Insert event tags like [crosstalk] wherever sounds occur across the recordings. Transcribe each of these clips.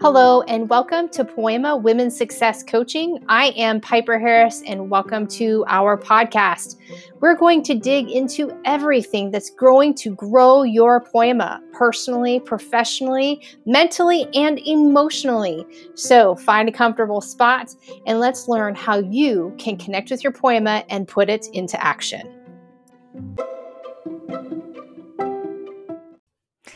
Hello, and welcome to Poema Women's Success Coaching. I am Piper Harris, and welcome to our podcast. We're going to dig into everything that's growing to grow your poema personally, professionally, mentally, and emotionally. So find a comfortable spot and let's learn how you can connect with your poema and put it into action.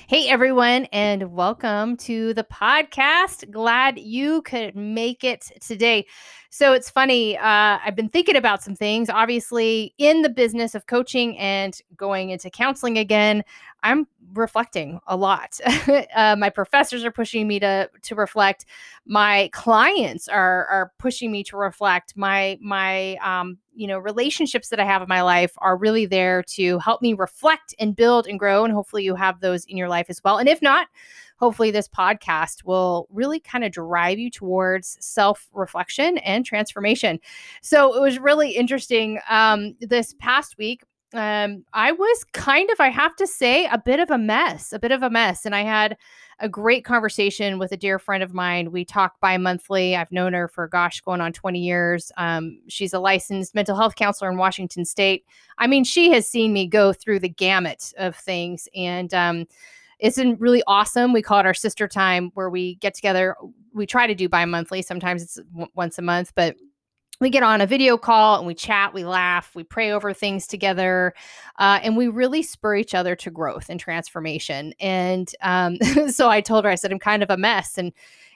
Hey, everyone, and welcome to the podcast. Glad you could make it today. So it's funny. Uh, I've been thinking about some things. Obviously, in the business of coaching and going into counseling again, I'm reflecting a lot. [laughs] uh, my professors are pushing me to to reflect. My clients are are pushing me to reflect. My my um, you know relationships that I have in my life are really there to help me reflect and build and grow. And hopefully, you have those in your life as well. And if not, hopefully this podcast will really kind of drive you towards self reflection and transformation. So it was really interesting um, this past week um, I was kind of, I have to say, a bit of a mess, a bit of a mess. And I had a great conversation with a dear friend of mine. We talk bi monthly. I've known her for, gosh, going on 20 years. Um, she's a licensed mental health counselor in Washington State. I mean, she has seen me go through the gamut of things. And, um, it's been really awesome. We call it our sister time where we get together. We try to do bi monthly. Sometimes it's w- once a month, but we get on a video call and we chat, we laugh, we pray over things together, uh, and we really spur each other to growth and transformation. And um, [laughs] so I told her, I said, I'm kind of a mess, and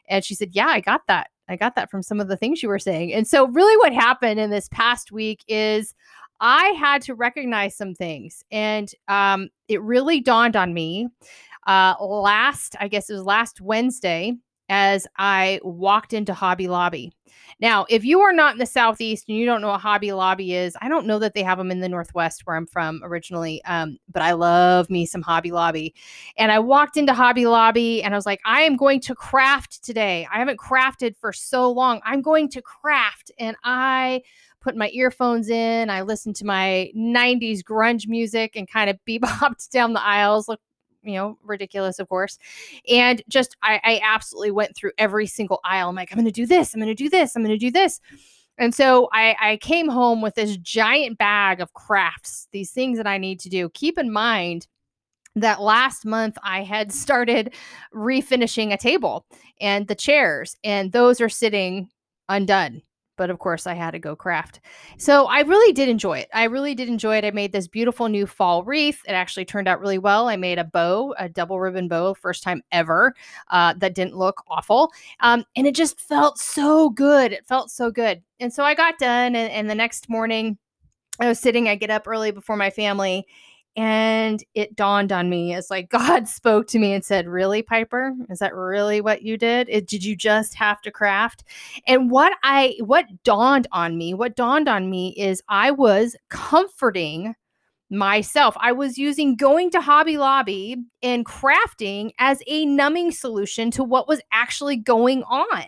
and she said, Yeah, I got that. I got that from some of the things you were saying. And so, really, what happened in this past week is I had to recognize some things, and um, it really dawned on me uh, last, I guess it was last Wednesday as I walked into Hobby Lobby. Now, if you are not in the Southeast and you don't know what Hobby Lobby is, I don't know that they have them in the Northwest where I'm from originally, um, but I love me some Hobby Lobby. And I walked into Hobby Lobby and I was like, I am going to craft today. I haven't crafted for so long. I'm going to craft. And I put my earphones in. I listened to my 90s grunge music and kind of [laughs] bebopped down the aisles, looked you know, ridiculous, of course. And just, I, I absolutely went through every single aisle. I'm like, I'm going to do this. I'm going to do this. I'm going to do this. And so I, I came home with this giant bag of crafts, these things that I need to do. Keep in mind, that last month I had [laughs] started refinishing a table and the chairs, and those are sitting undone but of course I had to go craft. So I really did enjoy it. I really did enjoy it. I made this beautiful new fall wreath. It actually turned out really well. I made a bow, a double ribbon bow, first time ever. Uh, that didn't look awful, um, and it just felt so good. It felt so good. And so I got done, and, and the next morning. I was sitting, I get up early before my family, and it dawned on me as like [laughs] God spoke to me and said, Really, Piper? Is that really what you did? It, did you just have to craft? And what I, what dawned on me, what dawned on me is I was comforting myself. I was using going to Hobby Lobby and crafting as a numbing solution to what was actually going on.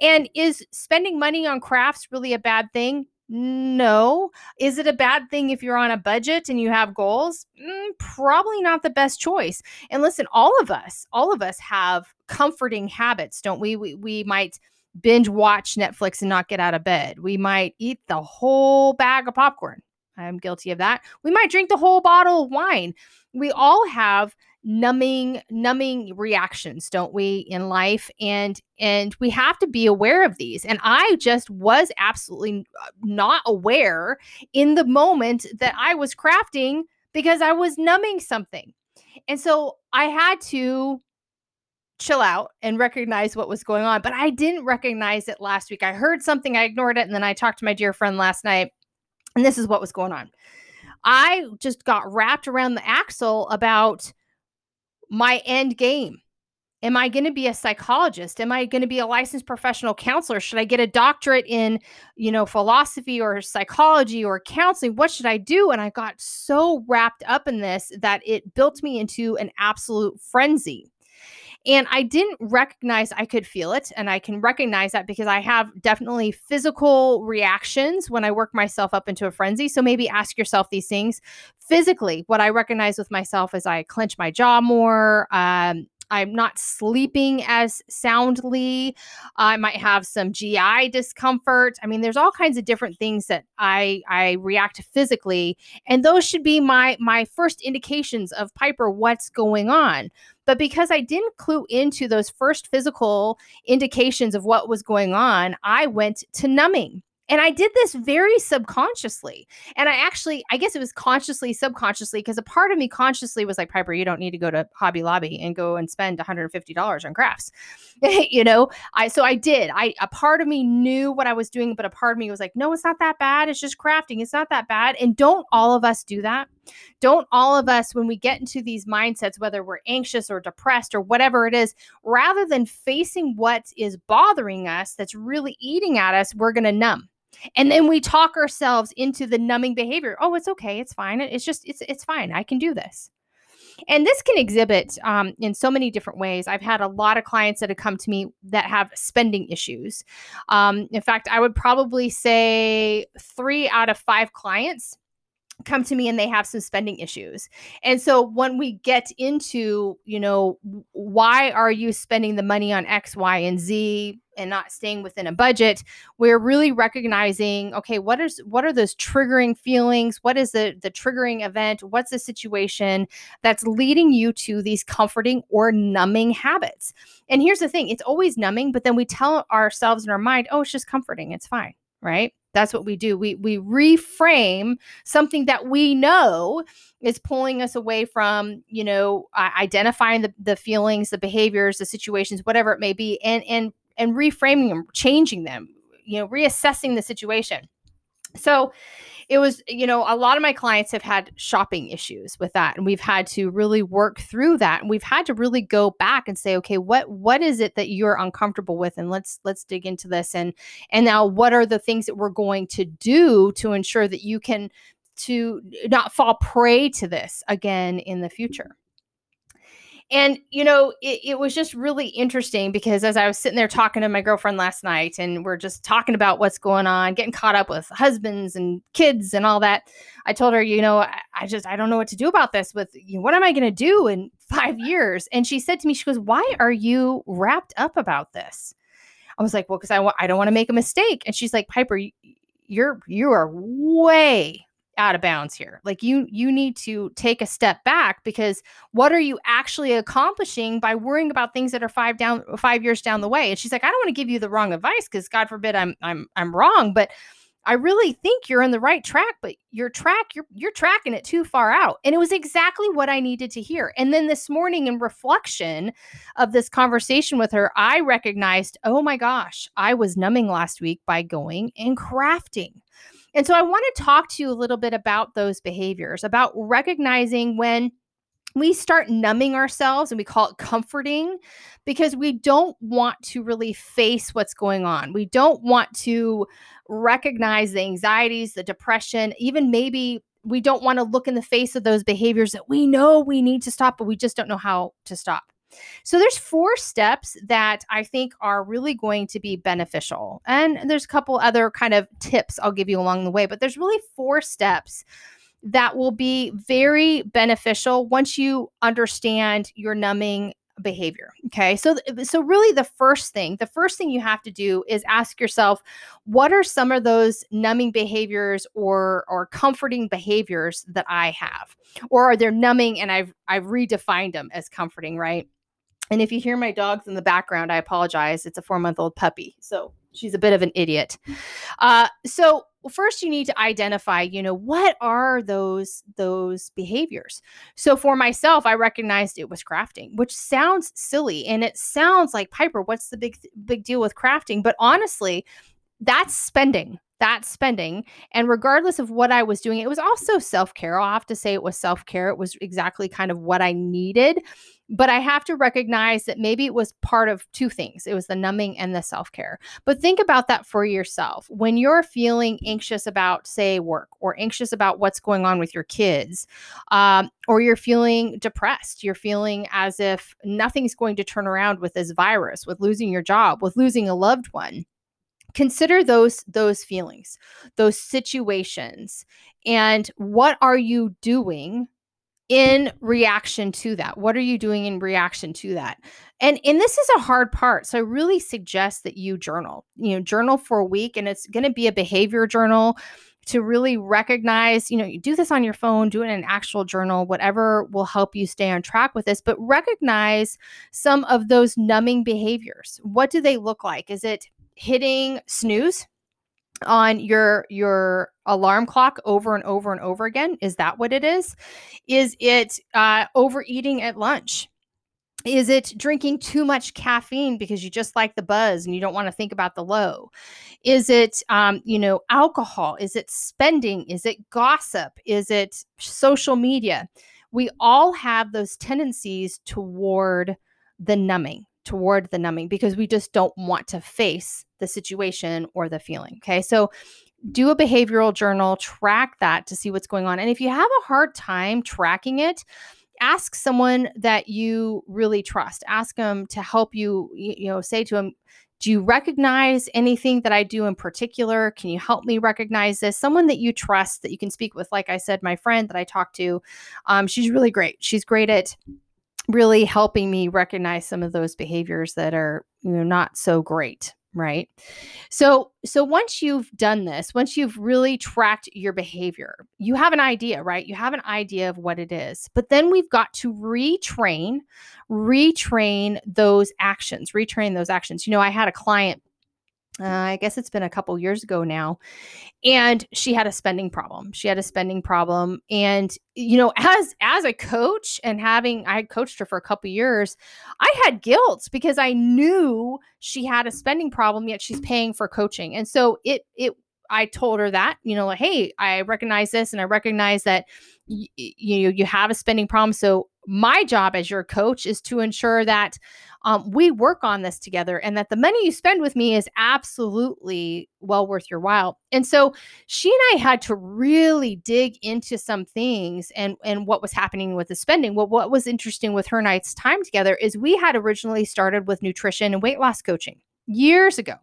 And is spending money on crafts really a bad thing? No. Is it a bad thing if you're on a budget and you have goals? Mm, probably not the best choice. And listen, all of us, all of us have comforting habits, don't we? We, we might binge watch Netflix and not get out of bed. We might eat the whole bag of popcorn. I'm guilty of that. We might drink the whole bottle of wine. We all have numbing numbing reactions don't we in life? And and we have to be aware of these. And i just was absolutely uh, not aware in the moment that i was crafting because i was numbing something. And so i had to chill out and recognize what was going on but i didn't recognize it last week. I heard something i ignored it and then i talked to my dear friend last night and this is what was going on. I just got wrapped around the axle about my end game? Am I going to be a psychologist? Am I going to be a licensed professional counselor? Should I get a doctorate in, you know, philosophy or psychology or counseling? What should I do? And I got so wrapped up in this that it built me into an absolute frenzy. And I didn't recognize I could feel it. And I can recognize that because I have definitely physical reactions when I work myself up into a frenzy. So maybe ask yourself these things physically, what I recognize with myself is I clench my jaw more. Um, I'm not sleeping as soundly. I might have some GI discomfort. I mean, there's all kinds of different things that I I react to physically, and those should be my my first indications of Piper what's going on. But because I didn't clue into those first physical indications of what was going on, I went to numbing. And I did this very subconsciously. And I actually, I guess it was consciously, subconsciously, because a part of me consciously was like, Piper, you don't need to go to Hobby Lobby and go and spend $150 on crafts. [laughs] you know, I so I did. I a part of me knew what I was doing, but a part of me was like, no, it's not that bad. It's just crafting. It's not that bad. And don't all of us do that? Don't all of us, when we get into these mindsets, whether we're anxious or depressed or whatever it is, rather than facing what is bothering us that's really eating at us, we're going to numb. And then we talk ourselves into the numbing behavior. Oh it's okay it's fine it's just it's it's fine i can do this. And this can exhibit um, in so many different ways. I've had a lot of clients that have come to me that have spending issues. Um, in fact i would probably say three out of five clients come to me and they have some spending issues. And so when we get into, you know, why are you spending the money on X, Y, and Z and not staying within a budget, we're really recognizing, okay, what is what are those triggering feelings? What is the the triggering event? What's the situation that's leading you to these comforting or numbing habits? And here's the thing, it's always numbing, but then we tell ourselves in our mind, oh, it's just comforting, it's fine, right? That's what we do. We we reframe something that we know is pulling us away from, you know, identifying the, the feelings, the behaviors, the situations, whatever it may be, and and and reframing them, changing them, you know, reassessing the situation. So it was, you know, a lot of my clients have had shopping issues with that. And we've had to really work through that. And we've had to really go back and say, okay, what what is it that you're uncomfortable with? And let's let's dig into this. And and now what are the things that we're going to do to ensure that you can to not fall prey to this again in the future? And, you know, it, it, was just really interesting because as I was sitting there talking to my girlfriend last night and we're just talking about what's going on, getting caught up with husbands and kids and all that, I told her, you know, I, I just, I don't know what to do about this with, you know, what am I going to do in [laughs] five years? And she said to me, she goes, why are you wrapped up about this? I was like, well, because I, I don't want to make a mistake. And she's like, Piper, you're, you are way out of bounds here. Like you you need to take a step back because what are you actually accomplishing by worrying about things that are five down five years down the way? And she's like i don't want to give you the wrong advice because god forbid i'm i'm i'm wrong but i really think you're on the right track but your track you're you're tracking it too far out. And it was exactly what i needed to hear. And then this morning in reflection of this conversation with her i recognized oh my gosh i was numbing last week by going and crafting and so I want to talk to you a little bit about those behaviors, about recognizing when we start numbing ourselves and we call it comforting because we don't want to really face what's going on. We don't want to recognize the anxieties, the depression, even maybe we don't want to look in the face of those behaviors that we know we need to stop, but we just don't know how to stop. So there's four steps that I think are really going to be beneficial. And there's a couple other kind of tips I'll give you along the way, but there's really four steps that will be very beneficial once you understand your numbing behavior okay so so really the first thing the first thing you have to do is ask yourself what are some of those numbing behaviors or or comforting behaviors that i have or are they numbing and i've i've redefined them as comforting right and if you hear my dogs in the background, I apologize. It's a four month old puppy. So she's a bit of an idiot. Uh, so first you need to identify, you know, what are those those behaviors? So for myself, I recognized it was crafting, which sounds silly and it sounds like Piper, what's the big big deal with crafting? But honestly, that's spending that spending. And regardless of what I was doing, it was also self care. I'll have to say it was self care. It was exactly kind of what I needed. But I have to recognize that maybe it was part of two things it was the numbing and the self care. But think about that for yourself. When you're feeling anxious about, say, work or anxious about what's going on with your kids, um, or you're feeling depressed, you're feeling as if nothing's going to turn around with this virus, with losing your job, with losing a loved one consider those those feelings those situations and what are you doing in reaction to that? What are you doing in reaction to that? And and this is a hard part so i really suggest that you journal you know journal for a week and it's going to be a behavior journal to really recognize you know you do this on your phone do it in an actual journal whatever will help you stay on track with this but recognize some of those numbing behaviors. What do they look like? Is it hitting snooze on your your alarm clock over and over and over again is that what it is? Is it uh, overeating at lunch? Is it drinking too much caffeine because you just like the buzz and you don't want to think about the low? Is it um, you know alcohol? Is it spending? Is it gossip? Is it social media? We all have those tendencies toward the numbing toward the numbing because we just don't want to face the situation or the feeling. Okay. So do a behavioral journal, track that to see what's going on. And if you have a hard time tracking it, ask someone that you really trust. Ask them to help you, you know, say to them, do you recognize anything that I do in particular? Can you help me recognize this? Someone that you trust that you can speak with. Like I said, my friend that I talked to, um, she's really great. She's great at really helping me recognize some of those behaviors that are you know not so great right? So so once you've done this once you've really tracked your behavior you have an idea right? You have an idea of what it is but then we've got to retrain retrain those actions retrain those actions. You know i had a client uh, I guess it's been a couple years ago now. And she had a spending problem. She had a spending problem. And, you know, as as a coach and having I had coached her for a couple years, I had guilt because I knew she had a spending problem, yet she's paying for coaching. And so it it I told her that, you know, like, hey, I recognize this and I recognize that y- you you have a spending problem. So my job as your coach is to ensure that um, we work on this together and that the money you spend with me is absolutely well worth your while. And so she and I had to really dig into some things and and what was happening with the spending. Well, what was interesting with her and I's time together is we had originally started with nutrition and weight loss coaching years ago.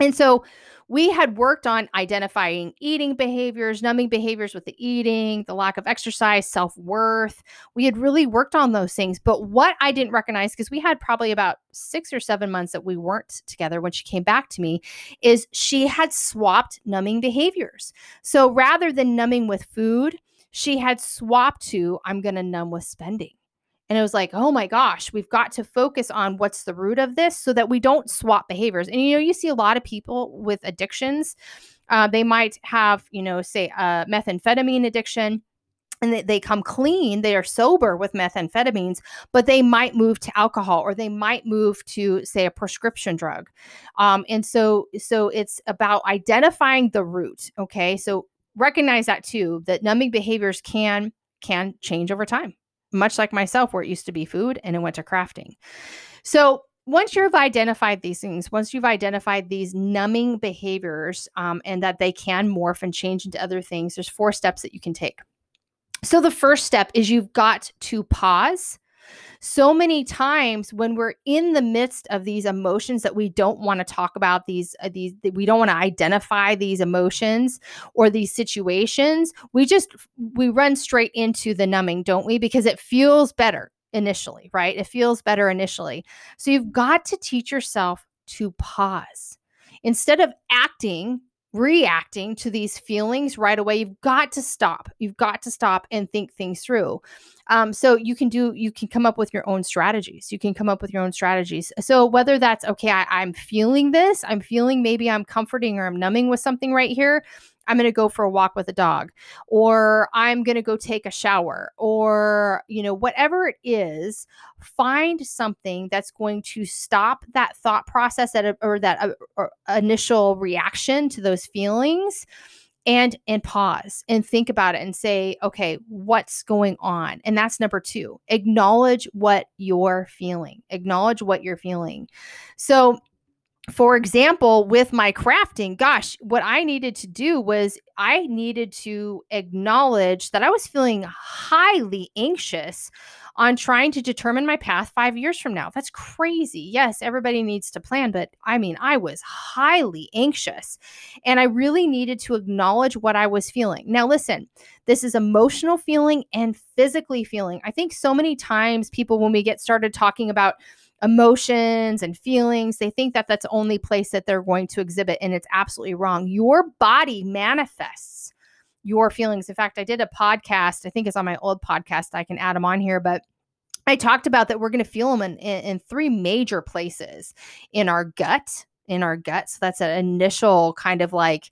And so we had worked on identifying eating behaviors, numbing behaviors with the eating, the lack of exercise, self worth. We had really worked on those things. But what I didn't recognize, because we had probably about six or seven months that we weren't together when she came back to me, is she had swapped numbing behaviors. So rather than numbing with food, she had swapped to, I'm going to numb with spending. And it was like, oh my gosh, we've got to focus on what's the root of this so that we don't swap behaviors. And you know, you see a lot of people with addictions. Uh, they might have, you know, say a methamphetamine addiction and they, they come clean, they are sober with methamphetamines, but they might move to alcohol or they might move to, say, a prescription drug. Um, and so, so it's about identifying the root. Okay, so recognize that too, that numbing behaviors can can change over time much like myself, where it used to be food and it went to crafting. So once you've identified these things, once you've identified these numbing behaviors um, and that they can morph and change into other things, there's four steps that you can take. So the first step is you've got to pause so many times when we're in the midst of these emotions that we don't want to talk about these uh, these we don't want to identify these emotions or these situations we just we run straight into the numbing don't we? Because it feels better initially right? It feels better initially. So you've got to teach yourself to pause. Instead of acting reacting to these feelings right away. You've got to stop. You've got to stop and think things through. Um, so you can do you can come up with your own strategies. You can come up with your own strategies. So whether that's okay I, i'm feeling this. I'm feeling maybe i'm comforting or i'm numbing with something right here I'm going to go for a walk with a dog, or I'm going to go take a shower, or, you know, whatever it is, find something that's going to stop that thought process that, or that uh, or initial reaction to those feelings and and pause and think about it and say okay what's going on? And that's number 2 acknowledge what you're feeling. Acknowledge what you're feeling. So for example, with my crafting, gosh, what I needed to do was I needed to acknowledge that I was feeling highly anxious on trying to determine my path five years from now. That's crazy. Yes, everybody needs to plan, but I mean, I was highly anxious and I really needed to acknowledge what I was feeling. Now, listen, this is emotional feeling and physically feeling. I think so many times people, when we get started talking about emotions and feelings. They think that that's the only place that they're going to exhibit, and it's absolutely wrong. Your body manifests your feelings. In fact, I did a podcast, I think it's on my old podcast. I can add them on here, but I talked about that we're going to feel them in, in, in three major places in our gut, in our gut. So that's an initial kind of like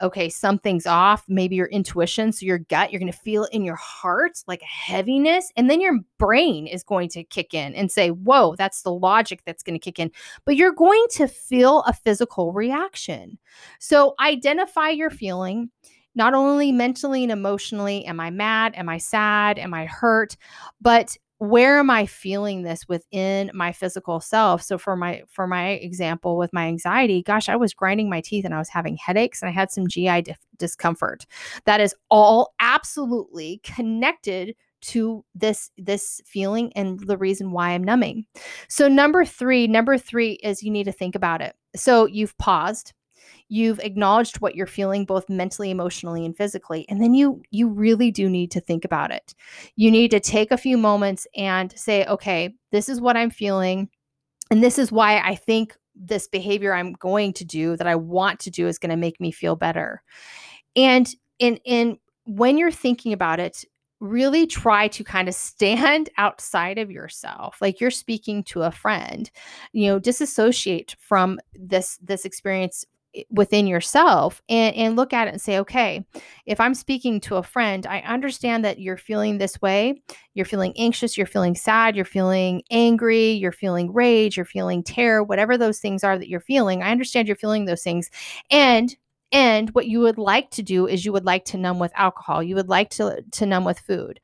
okay, something's off, maybe your intuition, so your gut, you're going to feel it in your heart like a heaviness. And then your brain is going to kick in and say, whoa, that's the logic that's going to kick in. But you're going to feel a physical reaction. So identify your feeling. Not only mentally and emotionally, am I mad? Am I sad? Am I hurt? But where am i feeling this within my physical self? So for my for my example with my anxiety gosh i was grinding my teeth and i was having headaches and i had some gi dif- discomfort that is all absolutely connected to this this feeling and the reason why i'm numbing. So number 3 number 3 is you need to think about it. So you've paused you've acknowledged what you're feeling both mentally emotionally and physically and then you you really do need to think about it. You need to take a few moments and say okay this is what i'm feeling and this is why i think this behavior i'm going to do that i want to do is going to make me feel better. And in in when you're thinking about it really try to kind of stand [laughs] outside of yourself like you're speaking to a friend you know disassociate from this this experience within yourself and, and look at it and say, okay, if I'm speaking to a friend, I understand that you're feeling this way. You're feeling anxious, you're feeling sad, you're feeling angry, you're feeling rage, you're feeling terror, whatever those things are that you're feeling. I understand you're feeling those things. And and what you would like to do is you would like to numb with alcohol. You would like to, to numb with food.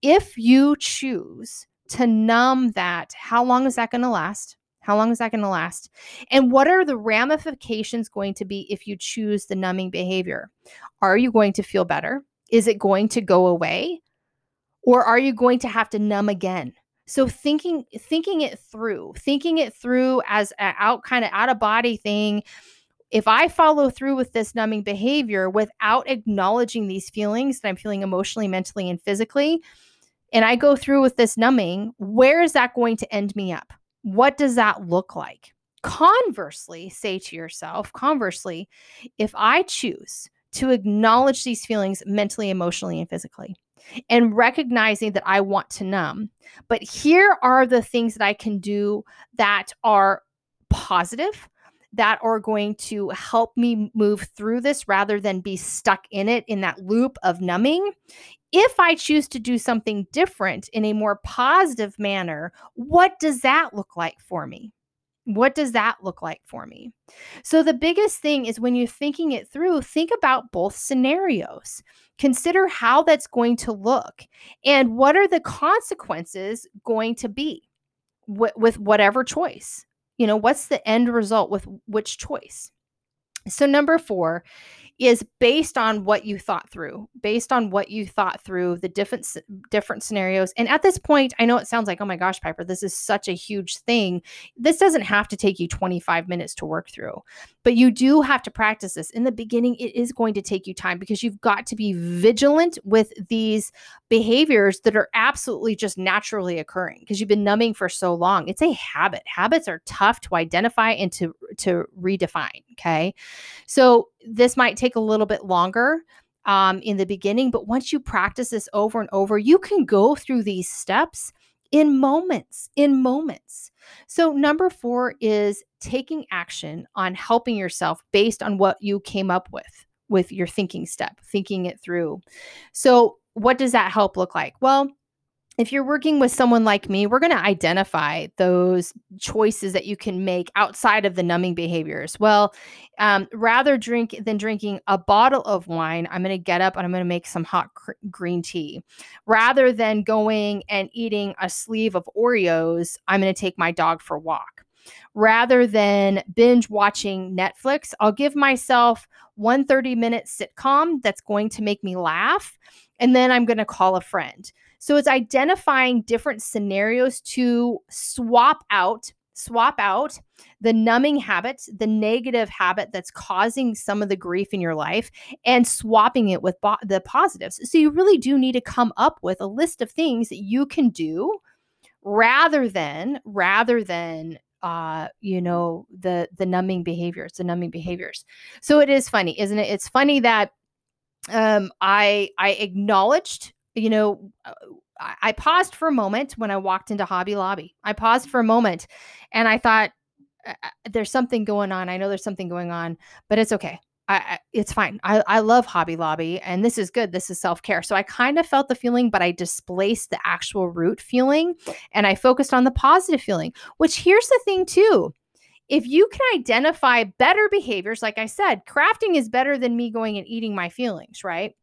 If you choose to numb that, how long is that going to last? How long is that going to last? And what are the ramifications going to be if you choose the numbing behavior? Are you going to feel better? Is it going to go away? Or are you going to have to numb again? So thinking thinking it through, thinking it through as an out kind of out of body thing. If I follow through with this numbing behavior without acknowledging these feelings that I'm feeling emotionally, mentally, and physically, and I go through with this numbing, where is that going to end me up? What does that look like? Conversely, say to yourself, conversely, if I choose to acknowledge these feelings mentally, emotionally, and physically, and recognizing that I want to numb, but here are the things that I can do that are positive, that are going to help me move through this rather than be stuck in it in that loop of numbing. If I choose to do something different in a more positive manner, what does that look like for me? What does that look like for me? So, the biggest thing is when you're thinking it through, think about both scenarios. Consider how that's going to look and what are the consequences going to be with, whatever choice. You know, what's the end result with which choice? So, number four is based on what you thought through, based on what you thought through the different different scenarios. And at this point, I know it sounds like, "Oh my gosh, Piper, this is such a huge thing." This doesn't have to take you 25 minutes to work through. But you do have to practice this. In the beginning, it is going to take you time because you've got to be vigilant with these behaviors that are absolutely just naturally occurring because you've been numbing for so long. It's a habit. Habits are tough to identify and to to redefine, okay? So this might take a little bit longer um, in the beginning, but once you practice this over and over, you can go through these steps in moments, in moments. So, number four is taking action on helping yourself based on what you came up with, with your thinking step, thinking it through. So, what does that help look like? Well, if you're working with someone like me, we're going to identify those choices that you can make outside of the numbing behaviors. Well, um, rather drink than drinking a bottle of wine, I'm going to get up and I'm going to make some hot cr- green tea. Rather than going and eating a sleeve of Oreos, I'm going to take my dog for a walk. rather than binge watching Netflix, I'll give myself one 30 minute sitcom that's going to make me laugh. And then I'm going to call a friend. So it's identifying different scenarios to swap out swap out the numbing habit, the negative habit that's causing some of the grief in your life, and swapping it with bo- the positives. So you really do need to come up with a list of things that you can do rather than rather than uh you know the the numbing behaviors the numbing behaviors so it is funny isn't it it's funny that um i i acknowledged you know uh, I paused for a moment when I walked into Hobby Lobby. I paused for a moment and I thought, there's something going on. I know there's something going on, but it's okay. I, I, it's fine. I, I love Hobby Lobby and this is good. This is self care. So I kind of felt the feeling, but I displaced the actual root feeling and I focused on the positive feeling, which here's the thing too. If you can identify better behaviors, like I said, crafting is better than me going and eating my feelings, right?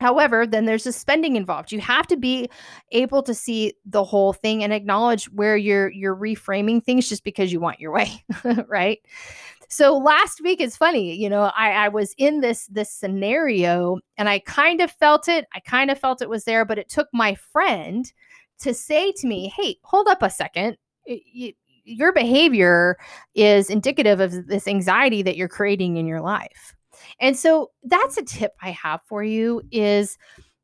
However, then there's a spending involved. You have to be able to see the whole thing and acknowledge where you're you're reframing things just because you want your way, [laughs] right? So last week is funny, you know, I, I was in this this scenario and I kind of felt it. I kind of felt it was there, but it took my friend to say to me, "Hey, hold up a second. Your behavior is indicative of this anxiety that you're creating in your life." And so that's a tip I have for you is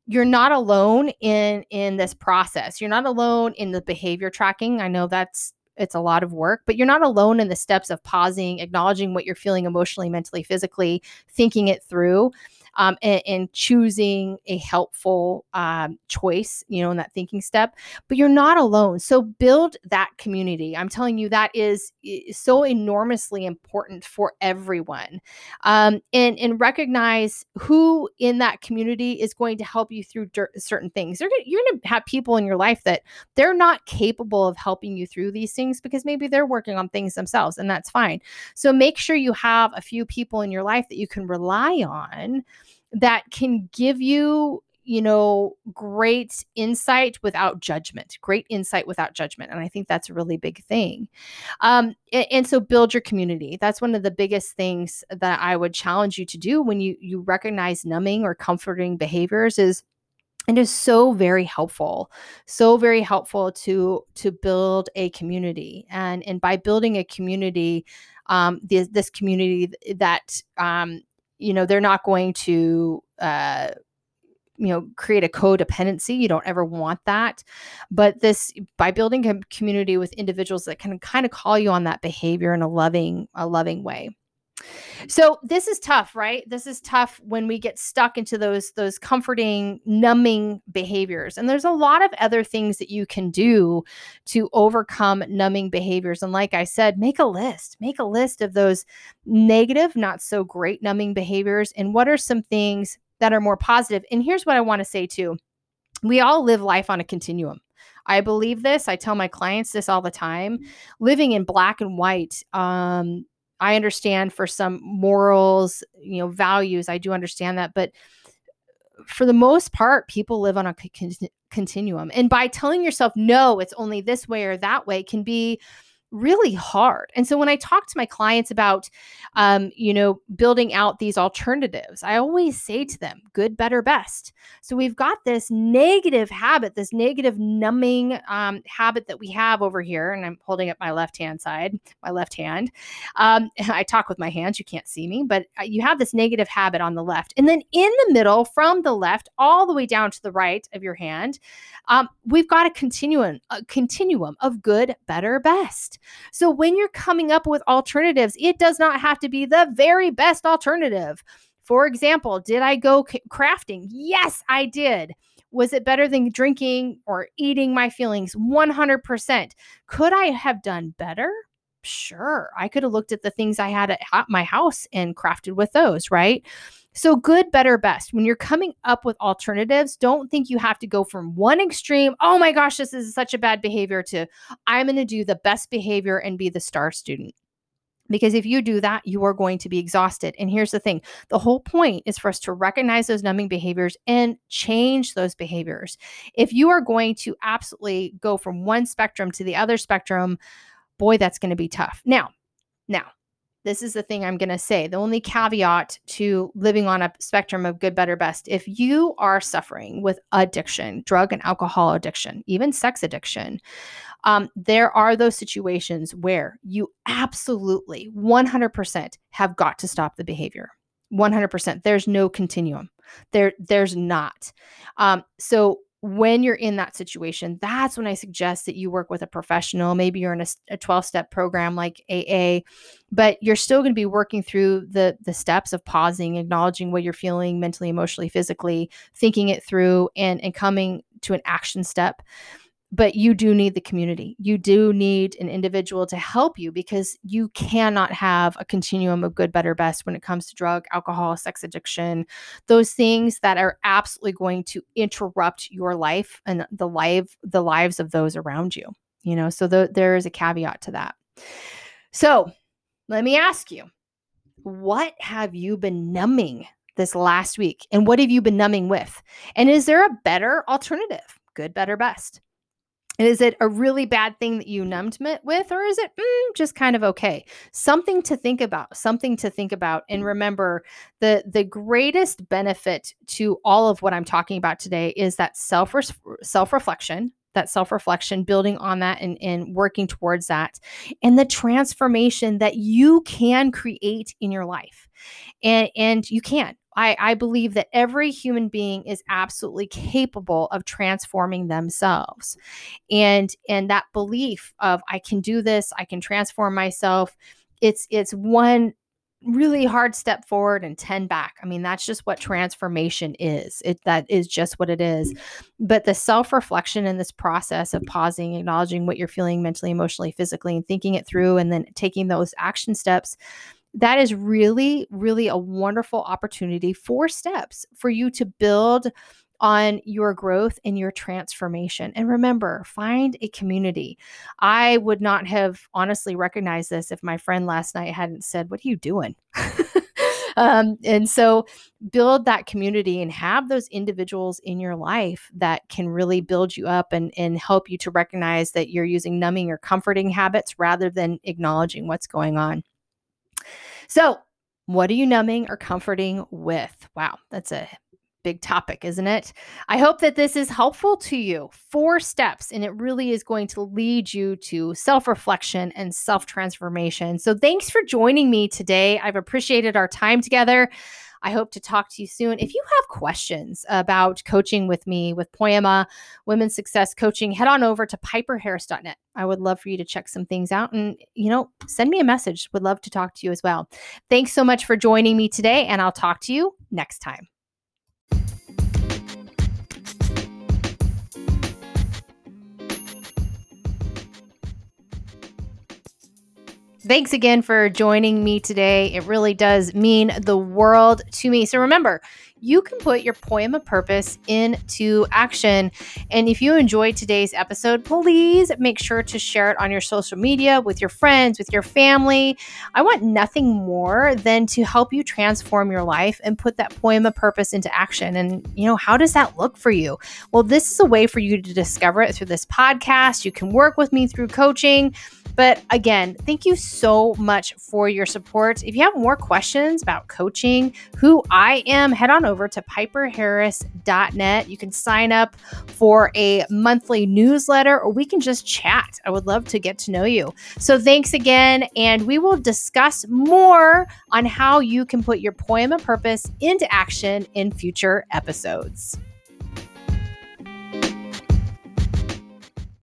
you're not alone in in this process. You're not alone in the behavior tracking. I know that's it's a lot of work, but you're not alone in the steps of pausing, acknowledging what you're feeling emotionally, mentally, physically, thinking it through um, and, and, choosing a helpful um, choice, you know, in that thinking step. But you're not alone. So build that community. I'm telling you, that is, so enormously important for everyone. Um, and, and recognize who in that community is going to help you through certain things. Gonna, you're going to have people in your life that they're not capable of helping you through these things because maybe they're working on things themselves, and that's fine. So make sure you have a few people in your life that you can rely on that can give you you know great insight without judgment great insight without judgment and i think that's a really big thing. Um, and, and, so build your community. That's one of the biggest things that i would challenge you to do when you you recognize numbing or comforting behaviors is it is so very helpful so very helpful to to build a community. And and by building a community um, this, this community that um, you know they're not going to uh, you know create a codependency you don't ever want that. But this by building a community with individuals that can kind of call you on that behavior in a loving a loving way so this is tough, right? This is tough when we get stuck into those those comforting, numbing behaviors. And there's a lot of other things that you can do to overcome numbing behaviors. And like I said, make a list. Make a list of those negative, not so great numbing behaviors and what are some things that are more positive. And here's what I want to say too. We all live life on a continuum. I believe this. I tell my clients this all the time. Living in black and white um, I understand for some morals, you know, values, I do understand that, but for the most part, people live on a con- continuum. And by telling yourself, no, it's only this way or that way, can be really hard. And so when I talk to my clients about, um, you know, building out these alternatives, I always say to them, good, better, best. So we've got this negative habit, this negative numbing um, habit that we have over here. And I'm holding up my left hand side, my left hand. Um, [laughs] I talk with my hands. You can't see me, but uh, you have this negative habit on the left. And then in the middle, from the left all the way down to the right of your hand, um, we've got a continuum, a continuum of good, better, best. So when you're coming up with alternatives, it does not have to be the very best alternative. For example, did I go crafting? Yes, I did. Was it better than drinking or eating my feelings? 100%. Could I have done better? Sure. I could have looked at the things I had at my house and crafted with those, right? So, good, better, best. When you're coming up with alternatives, don't think you have to go from one extreme, oh my gosh, this is such a bad behavior, to I'm going to do the best behavior and be the star student. Because if you do that, you are going to be exhausted. And here's the thing the whole point is for us to recognize those numbing behaviors and change those behaviors. If you are going to absolutely go from one spectrum to the other spectrum, boy, that's going to be tough. Now, now, this is the thing I'm going to say. The only caveat to living on a spectrum of good, better, best. If you are suffering with addiction, drug and alcohol addiction, even sex addiction, um, there are those situations where you absolutely 100% have got to stop the behavior. 100%. There's no continuum. There, there's not. Um, so when you're in that situation, that's when I suggest that you work with a professional. Maybe you're in a 12 step program like AA, but you're still going to be working through the, the steps of pausing, acknowledging what you're feeling mentally, emotionally, physically, thinking it through, and, and coming to an action step but you do need the community. You do need an individual to help you because you cannot have a continuum of good, better, best when it comes to drug, alcohol, sex addiction, those things that are absolutely going to interrupt your life and the life the lives of those around you. You know, so the, there is a caveat to that. So, let me ask you, what have you been numbing this last week and what have you been numbing with? And is there a better alternative? Good, better, best. Is it a really bad thing that you numbed it with, or is it mm, just kind of okay? Something to think about. Something to think about. And remember, the the greatest benefit to all of what I'm talking about today is that self self reflection, that self reflection, building on that and, and working towards that, and the transformation that you can create in your life. And, and you can. I, I believe that every human being is absolutely capable of transforming themselves. And and that belief of I can do this, I can transform myself, it's it's one really hard step forward and 10 back. I mean, that's just what transformation is. It that is just what it is. But the self-reflection in this process of pausing, acknowledging what you're feeling mentally, emotionally, physically, and thinking it through and then taking those action steps that is really, really a wonderful opportunity for steps for you to build on your growth and your transformation. And remember, find a community. I would not have honestly recognized this if my friend last night hadn't said, What are you doing? [laughs] um, and so build that community and have those individuals in your life that can really build you up and, and help you to recognize that you're using numbing or comforting habits rather than acknowledging what's going on. So, what are you numbing or comforting with? Wow, that's a big topic, isn't it? I hope that this is helpful to you. Four steps, and it really is going to lead you to self reflection and self transformation. So, thanks for joining me today. I've appreciated our time together. I hope to talk to you soon. If you have questions about coaching with me with Poema Women's Success Coaching, head on over to piperharris.net. I would love for you to check some things out and, you know, send me a message. Would love to talk to you as well. Thanks so much for joining me today, and I'll talk to you next time. Thanks again for joining me today. It really does mean the world to me. So remember, you can put your poem of purpose into action. And if you enjoyed today's episode, please make sure to share it on your social media with your friends, with your family. I want nothing more than to help you transform your life and put that poem of purpose into action. And, you know, how does that look for you? Well, this is a way for you to discover it through this podcast. You can work with me through coaching. But again, thank you so much for your support. If you have more questions about coaching, who I am, head on over to piperharris.net. You can sign up for a monthly newsletter or we can just chat. I would love to get to know you. So thanks again. And we will discuss more on how you can put your poema purpose into action in future episodes.